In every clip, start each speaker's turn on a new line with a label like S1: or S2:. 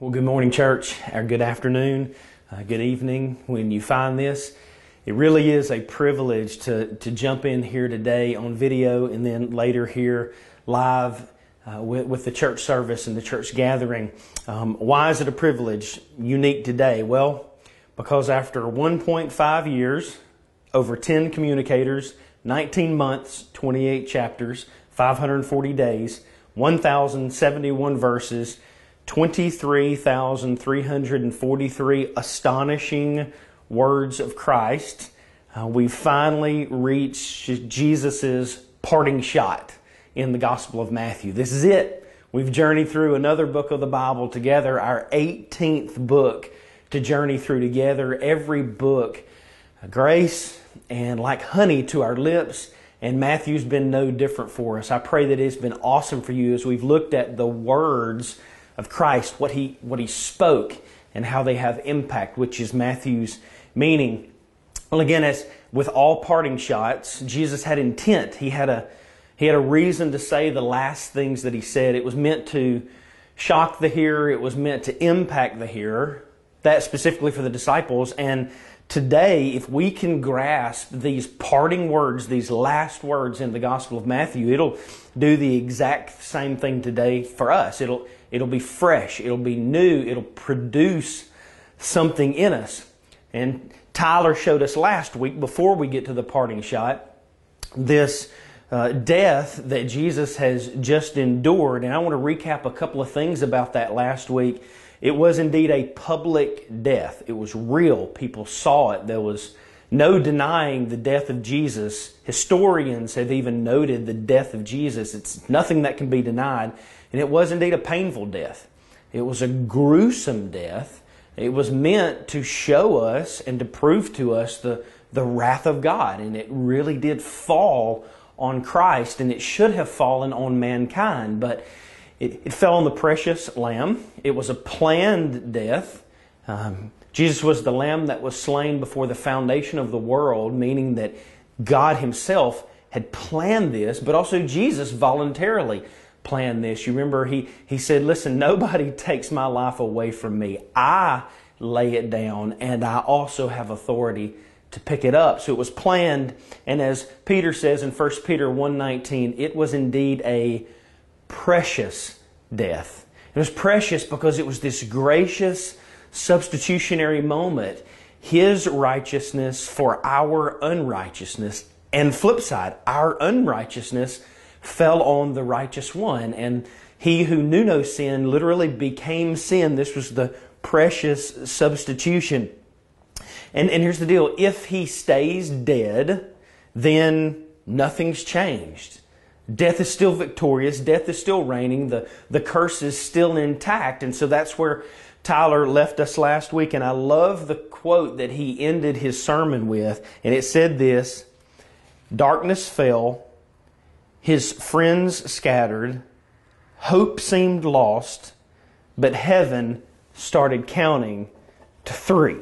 S1: Well, good morning, church, or good afternoon, uh, good evening when you find this. It really is a privilege to, to jump in here today on video and then later here live uh, with, with, the church service and the church gathering. Um, why is it a privilege, unique today? Well, because after 1.5 years, over 10 communicators, 19 months, 28 chapters, 540 days, 1,071 verses, 23,343 astonishing words of Christ, uh, we finally reached Jesus' parting shot in the Gospel of Matthew. This is it. We've journeyed through another book of the Bible together, our 18th book to journey through together. Every book, uh, grace and like honey to our lips. And Matthew's been no different for us. I pray that it's been awesome for you as we've looked at the words of Christ, what he, what he spoke, and how they have impact, which is Matthew's meaning. Well, again, as with all parting shots, Jesus had intent. He had a, he had a reason to say the last things that he said. It was meant to shock the hearer, it was meant to impact the hearer, that specifically for the disciples. And today, if we can grasp these parting words, these last words in the Gospel of Matthew, it'll do the exact same thing today for us. It'll, It'll be fresh. It'll be new. It'll produce something in us. And Tyler showed us last week, before we get to the parting shot, this uh, death that Jesus has just endured. And I want to recap a couple of things about that last week. It was indeed a public death, it was real. People saw it. There was no denying the death of Jesus. Historians have even noted the death of Jesus. It's nothing that can be denied. And it was indeed a painful death. It was a gruesome death. It was meant to show us and to prove to us the, the wrath of God. And it really did fall on Christ, and it should have fallen on mankind. But it, it fell on the precious lamb. It was a planned death. Um, Jesus was the lamb that was slain before the foundation of the world, meaning that God Himself had planned this, but also Jesus voluntarily plan this. You remember he, he said, Listen, nobody takes my life away from me. I lay it down, and I also have authority to pick it up. So it was planned, and as Peter says in 1 Peter 1.19, it was indeed a precious death. It was precious because it was this gracious substitutionary moment. His righteousness for our unrighteousness. And flip side, our unrighteousness fell on the righteous one. And he who knew no sin literally became sin. This was the precious substitution. And, and here's the deal if he stays dead, then nothing's changed. Death is still victorious, death is still reigning, the, the curse is still intact. And so that's where Tyler left us last week. And I love the quote that he ended his sermon with. And it said this Darkness fell, his friends scattered, hope seemed lost, but heaven started counting to three.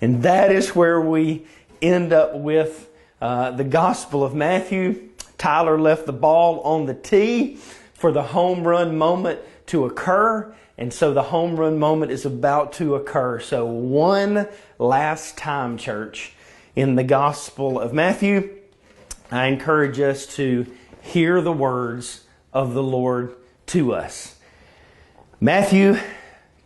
S1: And that is where we end up with uh, the Gospel of Matthew. Tyler left the ball on the tee for the home run moment to occur. And so the home run moment is about to occur. So, one last time, church, in the Gospel of Matthew. I encourage us to hear the words of the Lord to us. Matthew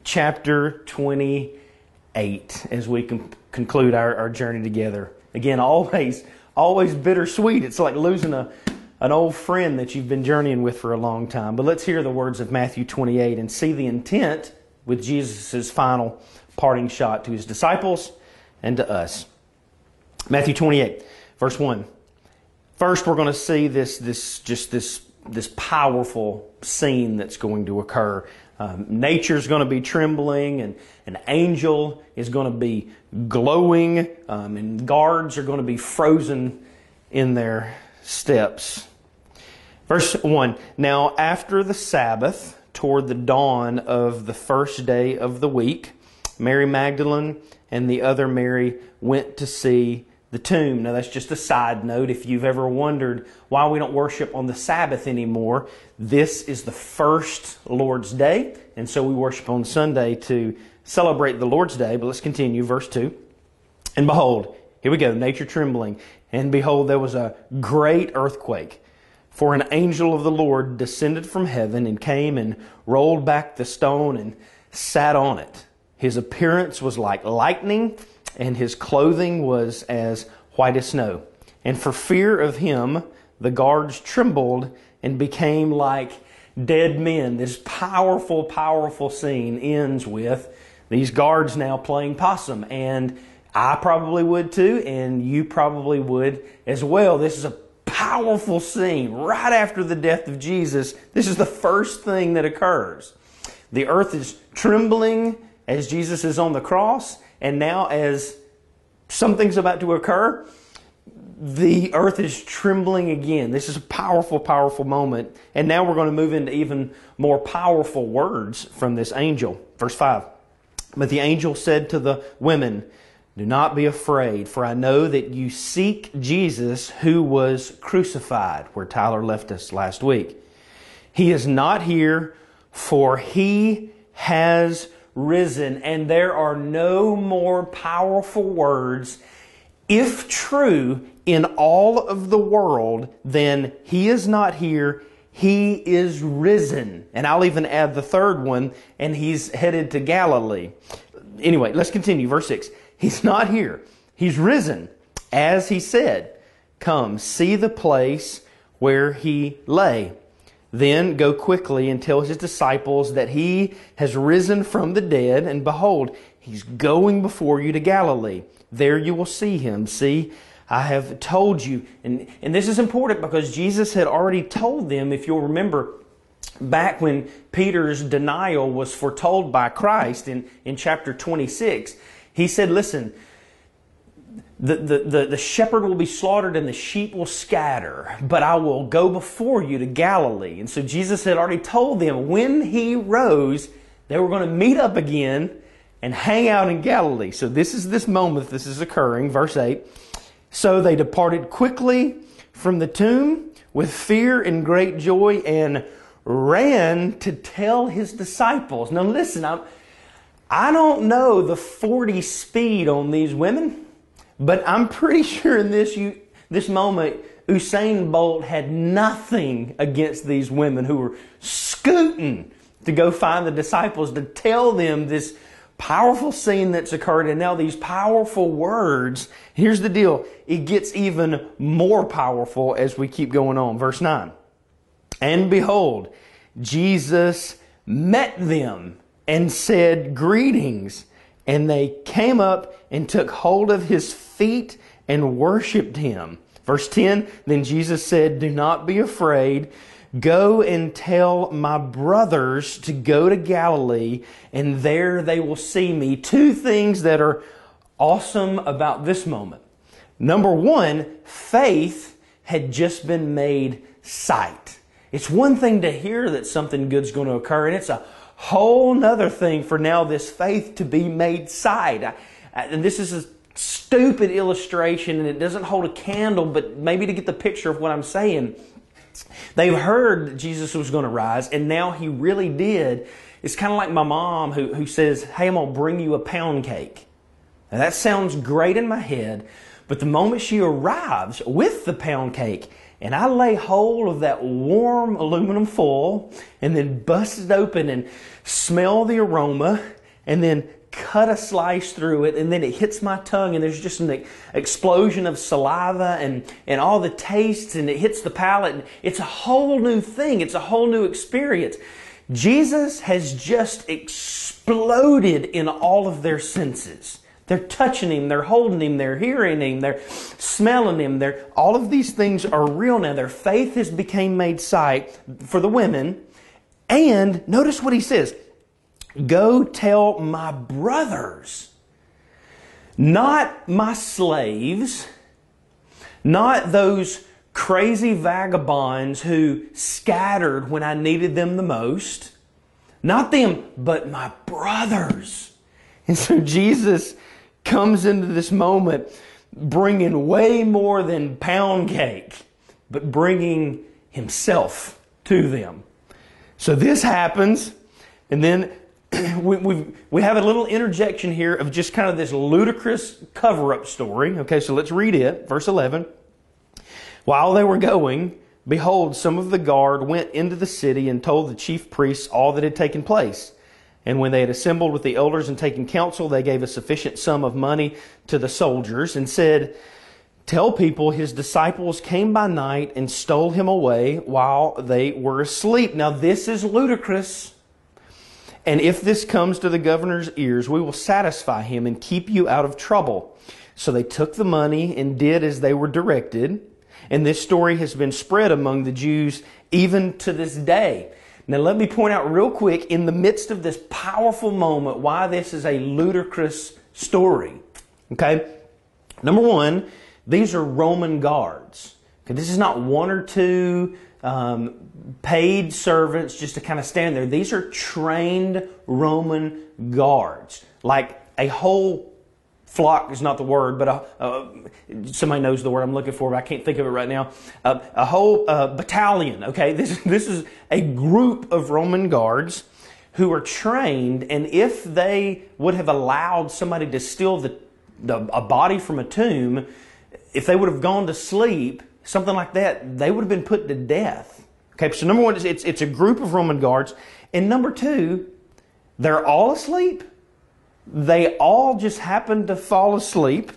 S1: chapter 28, as we conclude our, our journey together. Again, always, always bittersweet. It's like losing a, an old friend that you've been journeying with for a long time. But let's hear the words of Matthew 28 and see the intent with Jesus' final parting shot to his disciples and to us. Matthew 28, verse 1. First, we're going to see this, this just this, this powerful scene that's going to occur. Um, nature's going to be trembling, and an angel is going to be glowing, um, and guards are going to be frozen in their steps. Verse 1 Now, after the Sabbath, toward the dawn of the first day of the week, Mary Magdalene and the other Mary went to see the tomb. Now, that's just a side note. If you've ever wondered why we don't worship on the Sabbath anymore, this is the first Lord's Day, and so we worship on Sunday to celebrate the Lord's Day. But let's continue. Verse 2. And behold, here we go, nature trembling. And behold, there was a great earthquake. For an angel of the Lord descended from heaven and came and rolled back the stone and sat on it. His appearance was like lightning and his clothing was as white as snow. And for fear of him, the guards trembled and became like dead men. This powerful, powerful scene ends with these guards now playing possum. And I probably would too, and you probably would as well. This is a powerful scene right after the death of Jesus. This is the first thing that occurs. The earth is trembling as Jesus is on the cross, and now, as something's about to occur, the earth is trembling again. This is a powerful, powerful moment. And now we're going to move into even more powerful words from this angel. Verse 5. But the angel said to the women, Do not be afraid, for I know that you seek Jesus who was crucified, where Tyler left us last week. He is not here, for he has risen, and there are no more powerful words, if true, in all of the world than He is not here, He is risen. And I'll even add the third one, and He's headed to Galilee. Anyway, let's continue. Verse 6. He's not here. He's risen, as He said. Come, see the place where He lay. Then go quickly and tell his disciples that he has risen from the dead, and behold, he's going before you to Galilee. There you will see him. See, I have told you. And, and this is important because Jesus had already told them, if you'll remember, back when Peter's denial was foretold by Christ in, in chapter 26, he said, Listen, the, the, the, shepherd will be slaughtered and the sheep will scatter, but I will go before you to Galilee. And so Jesus had already told them when he rose, they were going to meet up again and hang out in Galilee. So this is this moment this is occurring. Verse 8. So they departed quickly from the tomb with fear and great joy and ran to tell his disciples. Now listen, I'm, I don't know the 40 speed on these women. But I'm pretty sure in this you, this moment, Usain Bolt had nothing against these women who were scooting to go find the disciples to tell them this powerful scene that's occurred and now these powerful words. Here's the deal. It gets even more powerful as we keep going on. Verse 9. And behold, Jesus met them and said, Greetings. And they came up and took hold of his feet and worshiped him. Verse 10 Then Jesus said, Do not be afraid. Go and tell my brothers to go to Galilee, and there they will see me. Two things that are awesome about this moment. Number one, faith had just been made sight. It's one thing to hear that something good's going to occur, and it's a whole nother thing for now this faith to be made sight. And this is a stupid illustration and it doesn't hold a candle, but maybe to get the picture of what I'm saying. They've heard that Jesus was going to rise, and now he really did. It's kind of like my mom who, who says, Hey, I'm going to bring you a pound cake. Now, that sounds great in my head, but the moment she arrives with the pound cake, and I lay hold of that warm aluminum foil and then bust it open and smell the aroma and then cut a slice through it and then it hits my tongue and there's just an explosion of saliva and, and all the tastes and it hits the palate. And it's a whole new thing. It's a whole new experience. Jesus has just exploded in all of their senses. They're touching him, they're holding him, they're hearing him, they're smelling him. They're, all of these things are real now. Their faith has become made sight for the women. And notice what he says Go tell my brothers, not my slaves, not those crazy vagabonds who scattered when I needed them the most. Not them, but my brothers. And so Jesus comes into this moment. bringing way more than pound cake, but bringing himself to them. So this happens, and then we, we we have a little interjection here of just kind of this ludicrous cover up story. Okay, so let's read it. Verse 11. While they were going, behold, some of the guard went into the city and told the chief priests all that had taken place. And when they had assembled with the elders and taken counsel, they gave a sufficient sum of money to the soldiers and said, Tell people his disciples came by night and stole him away while they were asleep. Now, this is ludicrous. And if this comes to the governor's ears, we will satisfy him and keep you out of trouble. So they took the money and did as they were directed. And this story has been spread among the Jews even to this day. Now, let me point out real quick in the midst of this powerful moment why this is a ludicrous story. Okay? Number one, these are Roman guards. Okay, this is not one or two um, paid servants just to kind of stand there. These are trained Roman guards, like a whole flock is not the word, but a, a, somebody knows the word I'm looking for, but I can't think of it right now. Uh, a whole uh, battalion. Okay, this this is a group of Roman guards who are trained, and if they would have allowed somebody to steal the, the a body from a tomb, if they would have gone to sleep, something like that, they would have been put to death. Okay, so number one, it's, it's a group of Roman guards. And number two, they're all asleep. They all just happen to fall asleep.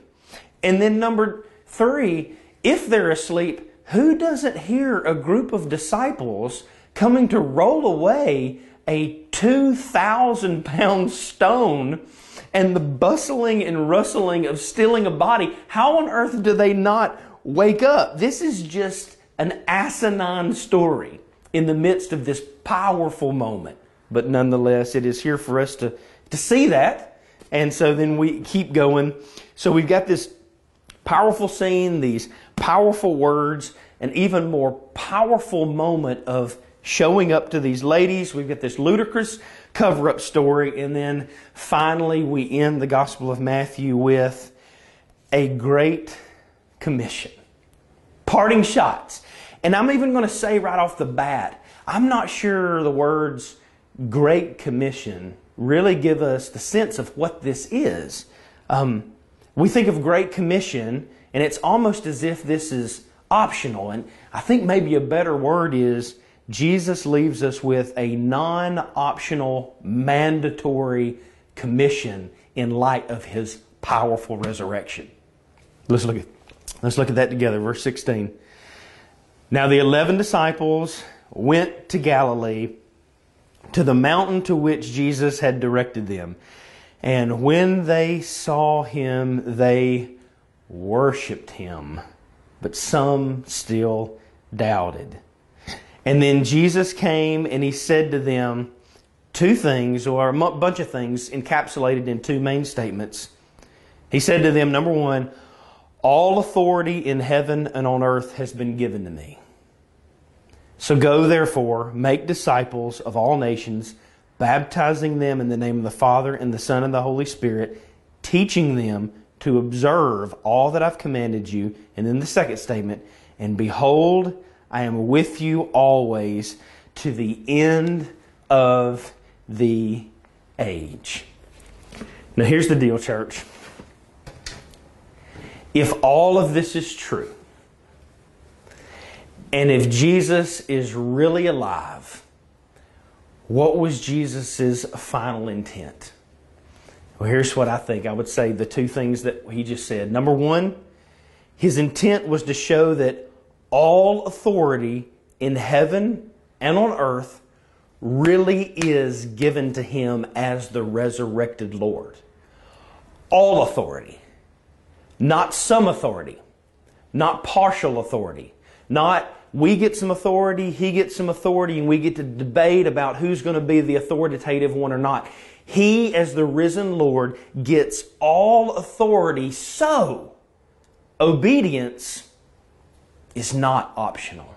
S1: And then number three, if they're asleep, who doesn't hear a group of disciples coming to roll away a 2,000 pound stone and the bustling and rustling of stealing a body? How on earth do they not wake up? This is just an asinine story in the midst of this powerful moment. But nonetheless, it is here for us to, to see that. And so then we keep going. So we've got this powerful scene, these powerful words, an even more powerful moment of showing up to these ladies. We've got this ludicrous cover up story. And then finally, we end the Gospel of Matthew with a great commission. Parting shots. And I'm even going to say right off the bat, I'm not sure the words Great Commission really give us the sense of what this is. Um, we think of Great Commission, and it's almost as if this is optional. And I think maybe a better word is Jesus leaves us with a non optional, mandatory commission in light of his powerful resurrection. Let's look at, let's look at that together. Verse 16. Now the eleven disciples went to Galilee, to the mountain to which Jesus had directed them. And when they saw him, they worshiped him. But some still doubted. And then Jesus came and he said to them two things, or a bunch of things encapsulated in two main statements. He said to them, number one, all authority in heaven and on earth has been given to me. So go therefore, make disciples of all nations, baptizing them in the name of the Father and the Son and the Holy Spirit, teaching them to observe all that I've commanded you. And then the second statement, and behold, I am with you always to the end of the age. Now, here's the deal, church. If all of this is true, and if Jesus is really alive, what was Jesus' final intent? Well, here's what I think. I would say the two things that he just said. Number one, his intent was to show that all authority in heaven and on earth really is given to him as the resurrected Lord. All authority. Not some authority. Not partial authority. Not we get some authority, he gets some authority, and we get to debate about who's going to be the authoritative one or not. He, as the risen Lord, gets all authority, so obedience is not optional.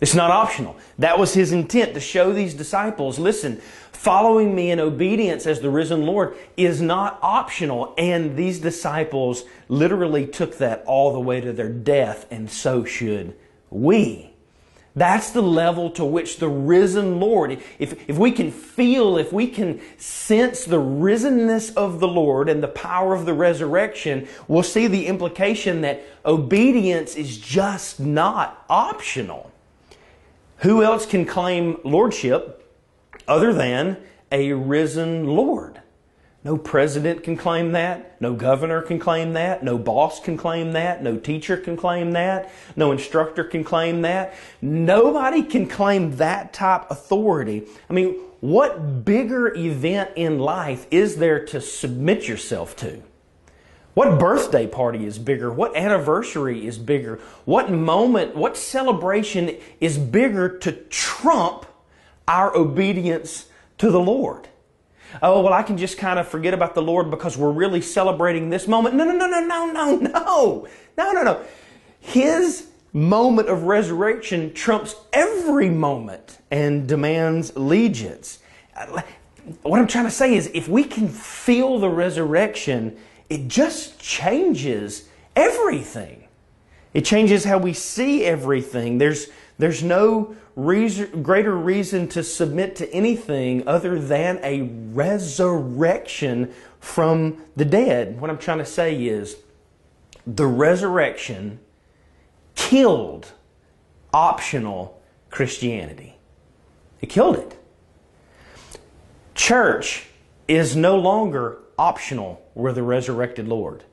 S1: It's not optional. That was his intent to show these disciples listen, following me in obedience as the risen Lord is not optional. And these disciples literally took that all the way to their death, and so should we. That's the level to which the risen Lord, if, if we can feel, if we can sense the risenness of the Lord and the power of the resurrection, we'll see the implication that obedience is just not optional. Who else can claim lordship other than a risen Lord? No president can claim that. No governor can claim that. No boss can claim that. No teacher can claim that. No instructor can claim that. Nobody can claim that type authority. I mean, what bigger event in life is there to submit yourself to? What birthday party is bigger? What anniversary is bigger? What moment, what celebration is bigger to trump our obedience to the Lord? Oh, well, I can just kind of forget about the Lord because we're really celebrating this moment. No, no, no, no, no, no, no. No, no, no. His moment of resurrection trumps every moment and demands allegiance. What I'm trying to say is if we can feel the resurrection, it just changes everything. It changes how we see everything. There's, there's no reason, greater reason to submit to anything other than a resurrection from the dead. What I'm trying to say is the resurrection killed optional Christianity. It killed it. Church is no longer optional with the resurrected Lord.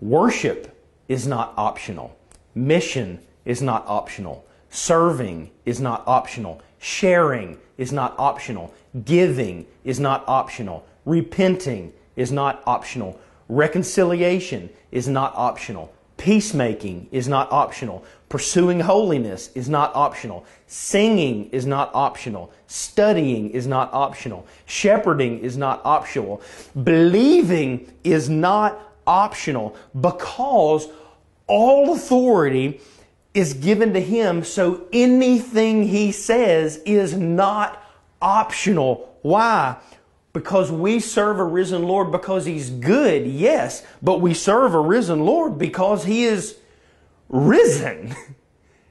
S1: Worship is not optional. Mission is not optional. Serving is not optional. Sharing is not optional. Giving is not optional. Repenting is not optional. Reconciliation is not optional. Peacemaking is not optional. Pursuing holiness is not optional. Singing is not optional. Studying is not optional. Shepherding is not optional. Believing is not optional because all authority is given to him, so anything he says is not optional. Why? Because we serve a risen Lord because he's good, yes, but we serve a risen Lord because he is risen.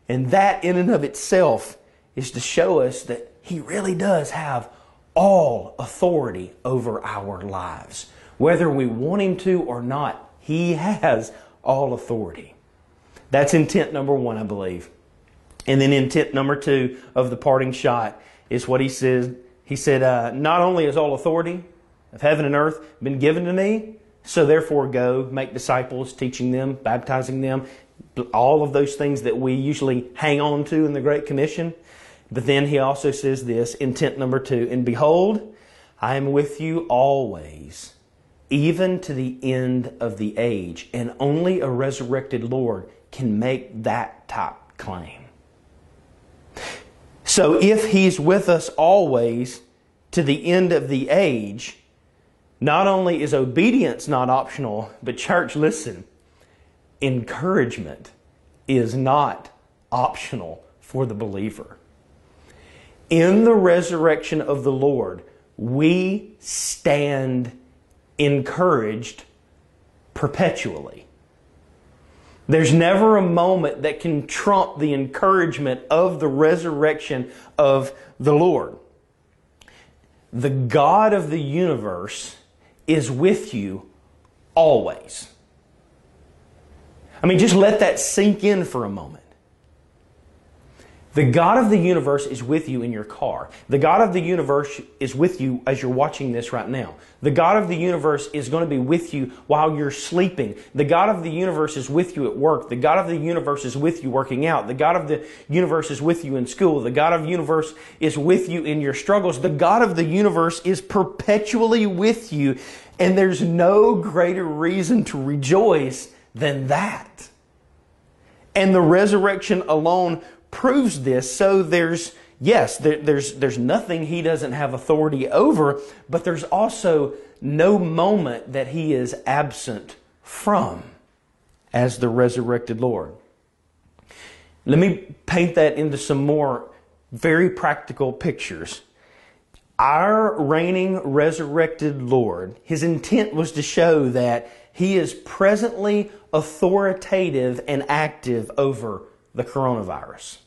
S1: And that in and of itself is to show us that he really does have all authority over our lives. Whether we want him to or not, he has all authority. That's intent number one, I believe. And then intent number two of the parting shot is what he says. He said, uh, Not only is all authority of heaven and earth been given to me, so therefore go, make disciples, teaching them, baptizing them, all of those things that we usually hang on to in the Great Commission. But then he also says this, intent number two, and behold, I am with you always, even to the end of the age. And only a resurrected Lord can make that type claim. So if he's with us always to the end of the age, not only is obedience not optional, but church, listen, encouragement is not optional for the believer. In the resurrection of the Lord, we stand encouraged perpetually. There's never a moment that can trump the encouragement of the resurrection of the Lord. The God of the universe is with you always. I mean, just let that sink in for a moment. The God of the universe is with you in your car. The God of the universe is with you as you're watching this right now. The God of the universe is going to be with you while you're sleeping. The God of the universe is with you at work. The God of the universe is with you working out. The God of the universe is with you in school. The God of the universe is with you in your struggles. The God of the universe is perpetually with you. And there's no greater reason to rejoice than that. And the resurrection alone proves this. So there's, yes, there, there's, there's nothing he doesn't have authority over, but there's also no moment that he is absent from as the resurrected Lord. Let me paint that into some more very practical pictures. Our reigning resurrected Lord, his intent was to show that he is presently authoritative and active over the coronavirus.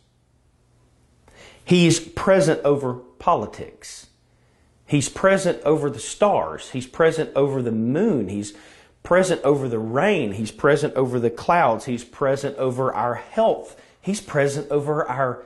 S1: He's present over politics. He's present over the stars. He's present over the moon. He's present over the rain. He's present over the clouds. He's present over our health. He's present over our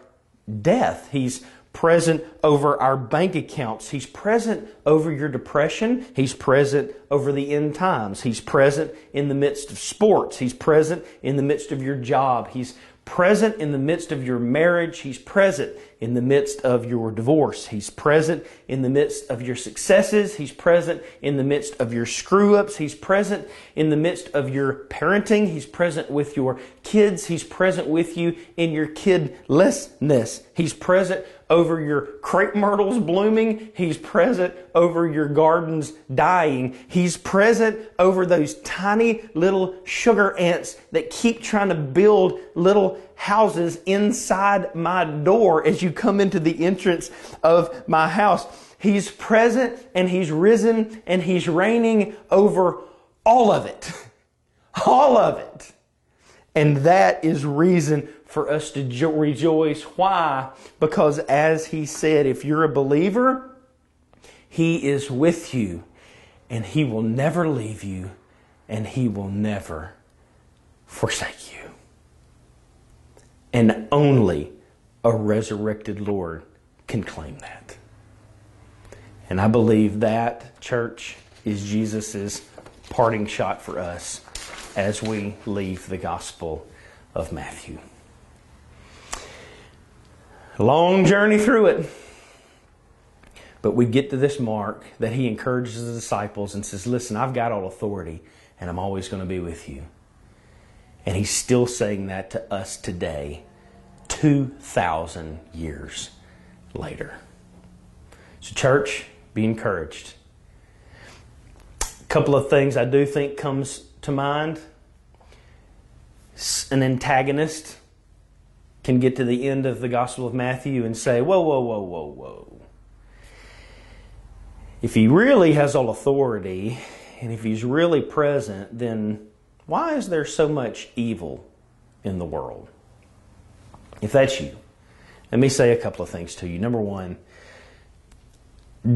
S1: death. He's present over our bank accounts. He's present over your depression. He's present over the end times. He's present in the midst of sports. He's present in the midst of your job. He's present in the midst of your marriage. He's present in the midst of your divorce. He's present in the midst of your successes. He's present in the midst of your screw ups. He's present in the midst of your parenting. He's present with your kids. He's present with you in your kidlessness. He's present over your crepe myrtles blooming. He's present over your gardens dying. He's present over those tiny little sugar ants that keep trying to build little houses inside my door as you come into the entrance of my house. He's present and He's risen and He's reigning over all of it. All of it. And that is reason for us to jo- rejoice. Why? Because as he said, if you're a believer, he is with you and he will never leave you and he will never forsake you. And only a resurrected Lord can claim that. And I believe that, church, is Jesus' parting shot for us as we leave the Gospel of Matthew. Long journey through it. But we get to this mark that he encourages the disciples and says, Listen, I've got all authority and I'm always going to be with you. And he's still saying that to us today, 2,000 years later. So, church, be encouraged. A couple of things I do think comes to mind. An antagonist can get to the end of the Gospel of Matthew and say, whoa, whoa, whoa, whoa, whoa. If he really has all authority, and if he's really present, then why is there so much evil in the world? If that's you, let me say a couple of things to you. Number one,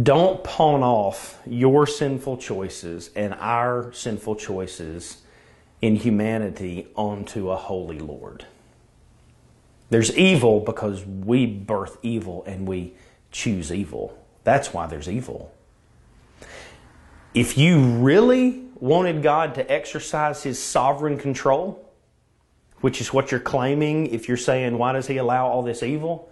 S1: don't pawn off your sinful choices and our sinful choices in humanity onto a holy Lord. There's evil because we birth evil and we choose evil. That's why there's evil. If you really wanted God to exercise His sovereign control, which is what you're claiming if you're saying, why does He allow all this evil?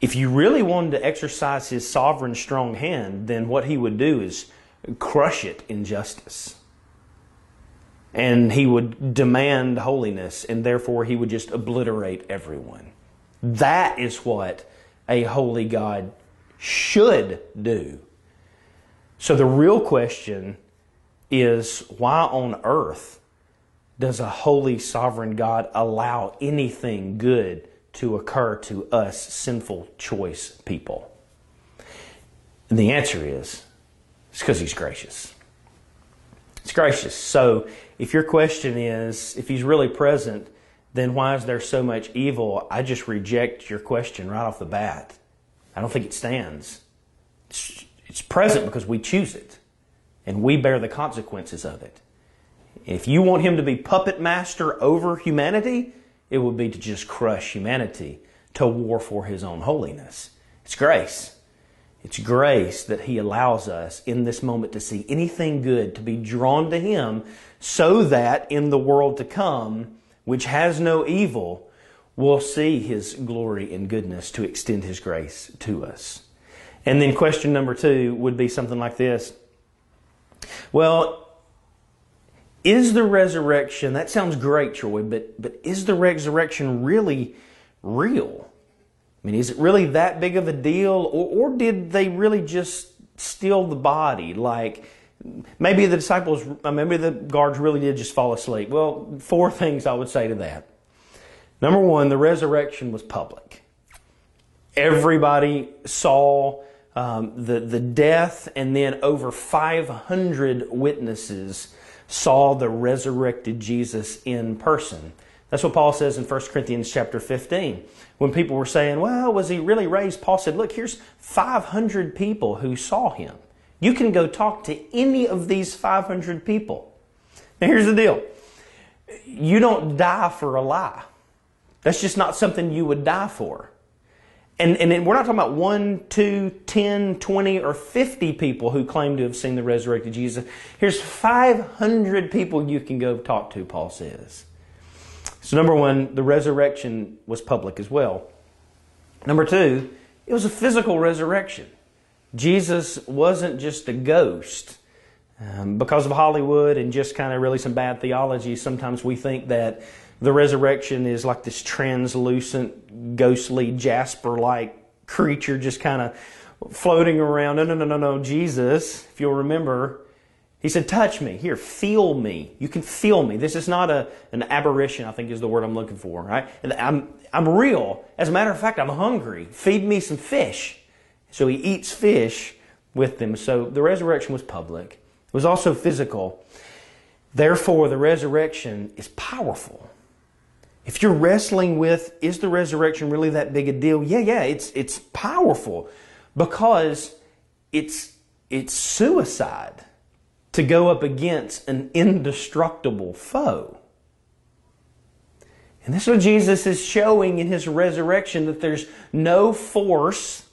S1: If you really wanted to exercise His sovereign strong hand, then what He would do is crush it in justice and he would demand holiness, and therefore he would just obliterate everyone. That is what a holy God should do. So the real question is why on earth does a holy sovereign God allow anything good to occur to us sinful choice people? And the answer is it's because he's gracious. It's gracious. So if your question is, if he's really present, then why is there so much evil? I just reject your question right off the bat. I don't think it stands. It's, it's present because we choose it, and we bear the consequences of it. If you want him to be puppet master over humanity, it would be to just crush humanity, to war for his own holiness. It's grace. It's grace that He allows us in this moment to see anything good, to be drawn to Him, so that in the world to come, which has no evil, we'll see His glory and goodness to extend His grace to us. And then question number two would be something like this. Well, is the resurrection, that sounds great, Troy, but, but is the resurrection really real? I mean, is it really that big of a deal? Or, or did they really just steal the body? Like, maybe the disciples, uh, maybe the guards really did just fall asleep. Well, four things I would say to that. Number one, the resurrection was public. Everybody saw um, the, the death, and then over 500 witnesses saw the resurrected Jesus in person. That's what Paul says in 1 Corinthians chapter 15. When people were saying, well, was he really raised? Paul said, look, here's 500 people who saw him. You can go talk to any of these 500 people. Now, here's the deal you don't die for a lie. That's just not something you would die for. And, and we're not talking about 1, 2, 10, 20, or 50 people who claim to have seen the resurrected Jesus. Here's 500 people you can go talk to, Paul says. So, number one, the resurrection was public as well. Number two, it was a physical resurrection. Jesus wasn't just a ghost. Um, because of Hollywood and just kind of really some bad theology, sometimes we think that the resurrection is like this translucent, ghostly, Casper like creature just kind of floating around. No, no, no, no, no. Jesus, if you'll remember, he said, Touch me. Here, feel me. You can feel me. This is not a, an aberration, I think is the word I'm looking for, right? I'm, I'm real. As a matter of fact, I'm hungry. Feed me some fish. So he eats fish with them. So the resurrection was public, it was also physical. Therefore, the resurrection is powerful. If you're wrestling with, is the resurrection really that big a deal? Yeah, yeah, it's, it's powerful because it's, it's suicide to go up against an indestructible foe. And this is what Jesus is showing in his resurrection that there's no force,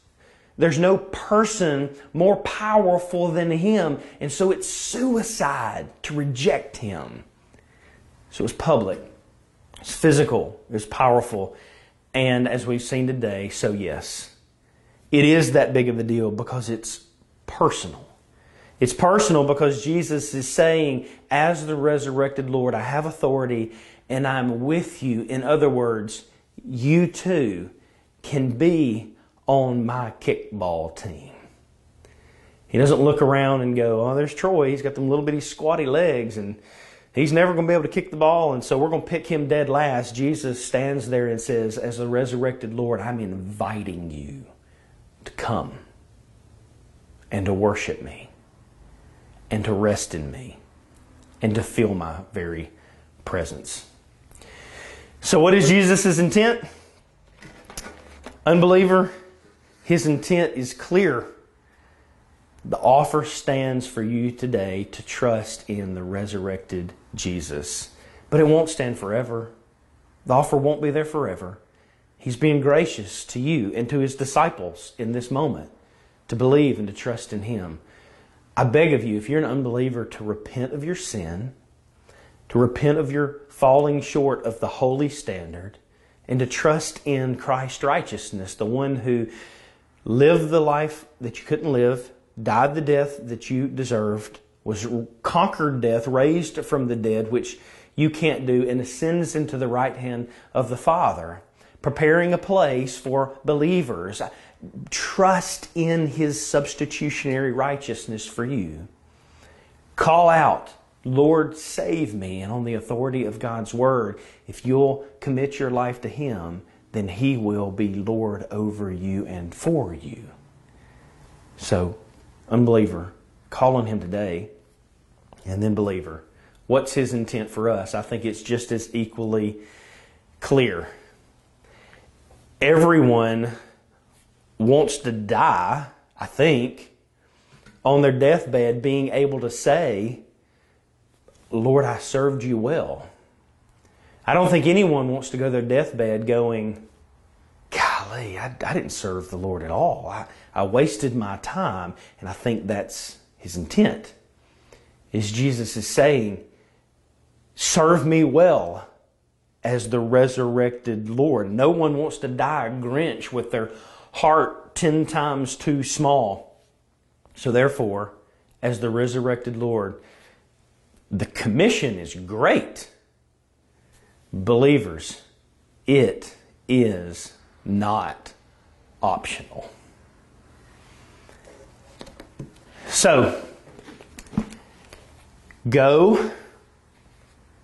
S1: there's no person more powerful than him. And so it's suicide to reject him. So it's public, it's physical, it's powerful. And as we've seen today, so yes, it is that big of a deal because it's personal. It's personal because Jesus is saying, as the resurrected Lord, I have authority and I'm with you. In other words, you too can be on my kickball team. He doesn't look around and go, oh, there's Troy. He's got them little bitty squatty legs and he's never going to be able to kick the ball. And so we're going to pick him dead last. Jesus stands there and says, as the resurrected Lord, I'm inviting you to come and to worship me and to rest in me and to feel my very presence. So, what is Jesus' intent? Unbeliever, his intent is clear. The offer stands for you today to trust in the resurrected Jesus. But it won't stand forever. The offer won't be there forever. He's being gracious to you and to his disciples in this moment to believe and to trust in him. I beg of you, if you're an unbeliever, to repent of your sin, to repent of your falling short of the holy standard, and to trust in Christ's righteousness, the one who lived the life that you couldn't live, died the death that you deserved, was conquered death, raised from the dead, which you can't do, and ascends into the right hand of the Father, preparing a place for believers trust in his substitutionary righteousness for you. Call out, Lord, save me. And on the authority of God's word, if you'll commit your life to him, then he will be Lord over you and for you. So, unbeliever, call on him today. And then, believer, what's his intent for us? I think it's just as equally clear. Everyone wants to die, I think, on their deathbed, being able to say, Lord, I served you well. I don't think anyone wants to go to their deathbed going, golly, I, I didn't serve the Lord at all. I, I wasted my time. And I think that's his intent. Is Jesus is saying, serve me well as the resurrected Lord. No one wants to die a Grinch with their heart ten times too small. So, therefore, as the resurrected Lord, the commission is great. Believers, it is not optional. So, go,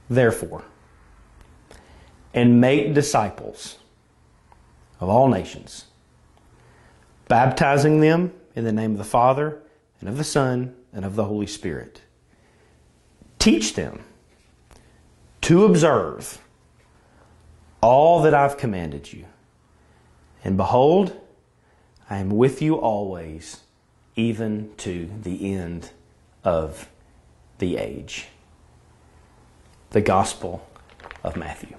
S1: therefore, and make disciples of all nations, baptizing them in the name of the Father and of the Son and of the Holy Spirit. Teach them to observe all that I've commanded you. And behold, I am with you always, even to the end of the age. The Gospel of Matthew.